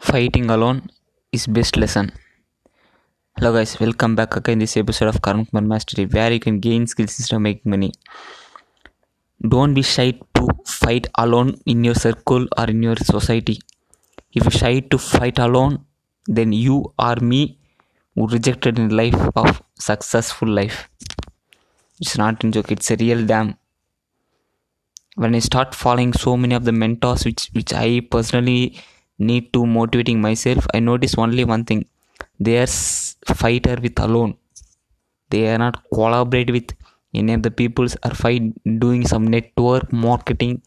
fighting alone is best lesson. Hello guys welcome back again. This episode of Karan Kumar mastery where you can gain skills instead of making money. Don't be shy to fight alone in your circle or in your society. If you shy to fight alone then you are me rejected in life of successful life. It's not a joke it's a real damn. When i start following so many of the mentors which which i personally need to motivating myself. I notice only one thing. They are fighter with alone. They are not collaborate with any of the peoples are fight doing some network marketing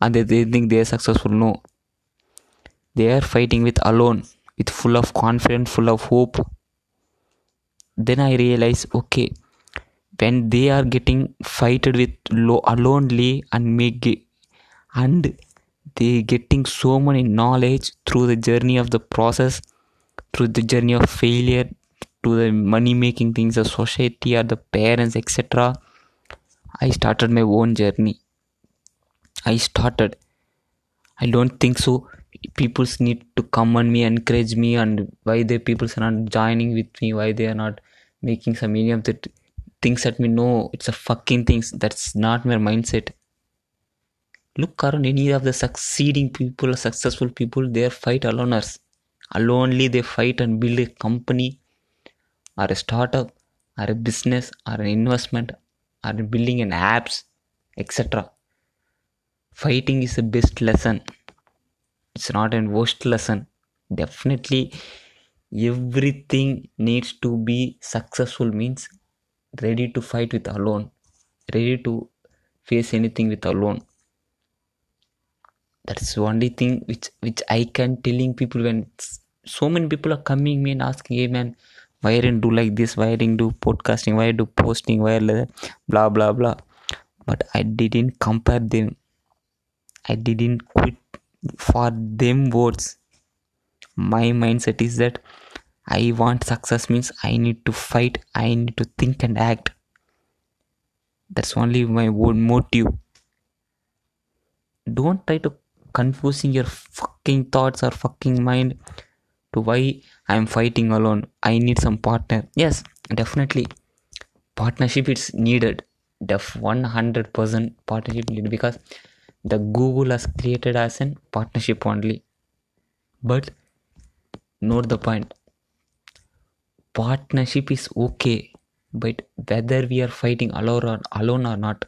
and they, they think they are successful. No. They are fighting with alone with full of confidence full of hope. Then i realize okay when they are getting fighted with low alonely and make and they getting so many knowledge through the journey of the process through the journey of failure to the money making things the society or the parents etc i started my own journey. I started. I don't think so. People need to come on me encourage me and why the people are not joining with me why they are not making some any of the things at me no it's a fucking things. That's not my mindset look around any of the succeeding people successful people they fight aloners. Alonely they fight and build a company or a startup or a business or an investment or building an apps etc fighting is the best lesson. It's not a worst lesson. Definitely everything needs to be successful means ready to fight with alone ready to face anything with alone that's the only thing which which i can telling people when so many people are coming me and asking hey man why I didn't do like this? Why I didn't do podcasting? Why I do posting? Why blah blah blah. But i didn't compare them. I didn't quit for them words. My mindset is that i want success means i need to fight i need to think and act. That's only my own motive. Don't try to confusing your fucking thoughts or fucking mind to why i'm fighting alone. I need some partner. Yes definitely. Partnership is needed. Def 100% partnership needed because the google has created as an partnership only. But note the point. Partnership is okay but whether we are fighting alone or alone or not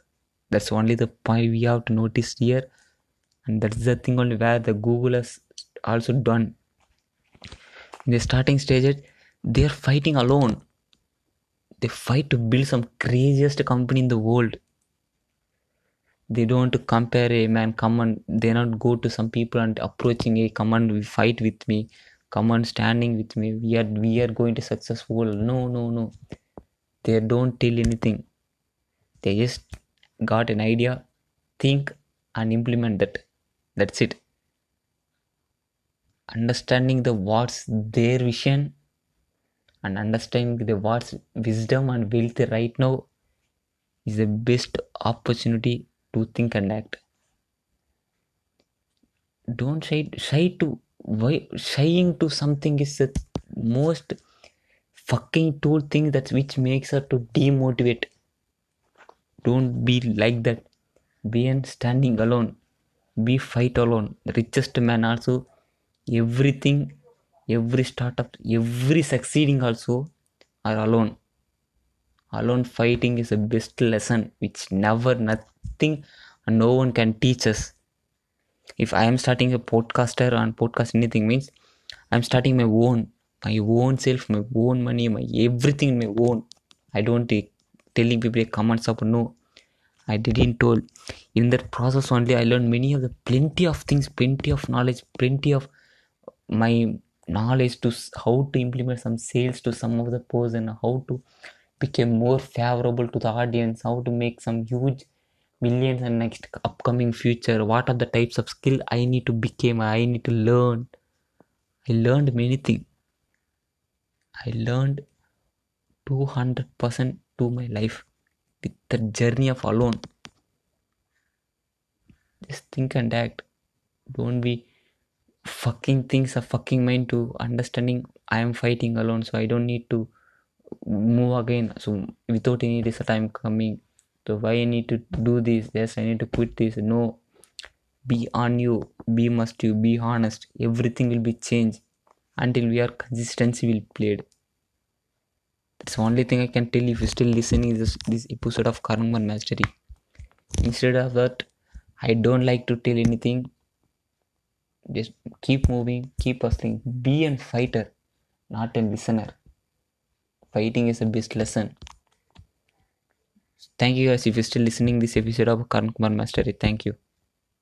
that's only the point we have to notice here and that's the thing only where the google has also done. In the starting stages they're fighting alone. They fight to build some craziest company in the world. They don't compare a man come on. They not go to some people and approaching a come on fight with me. Come on standing with me. We are we are going to successful no no no. They don't tell anything. They just got an idea think and implement that that's it. Understanding the what's their vision and understanding the what's wisdom and wealth right now is the best opportunity to think and act. Don't shy shy to why shying to something is the most fucking tool thing that which makes her to demotivate. Don't be like that. Be and standing alone be fight alone. The richest man also everything every startup every succeeding also are alone. Alone fighting is the best lesson which never nothing no one can teach us. If i am starting a podcaster and podcast anything means i'm starting my own my own self my own money my everything my own. I don't take telling people come and support no. I didn't told. In that process only, I learned many of the plenty of things, plenty of knowledge, plenty of my knowledge to how to implement some sales to some of the person, how to become more favorable to the audience, how to make some huge millions and next upcoming future. What are the types of skill I need to become? I need to learn. I learned many things. I learned 200% to my life with the journey of alone just think and act don't be fucking things are fucking mind to understanding I am fighting alone, so I don't need to move again. So without any research, I'm coming. So why I need to do this? Yes, I need to quit this. No, be on you. Be must you. Be honest. Everything will be changed until we are consistency will played. That's the only thing I can tell you if you're still listening this this episode of Karma Mastery. Instead of that, I don't like to tell anything. Just keep moving, keep hustling. Be a fighter, not a listener. Fighting is the best lesson. Thank you guys if you're still listening this episode of Karan Kumar Mastery. Thank you.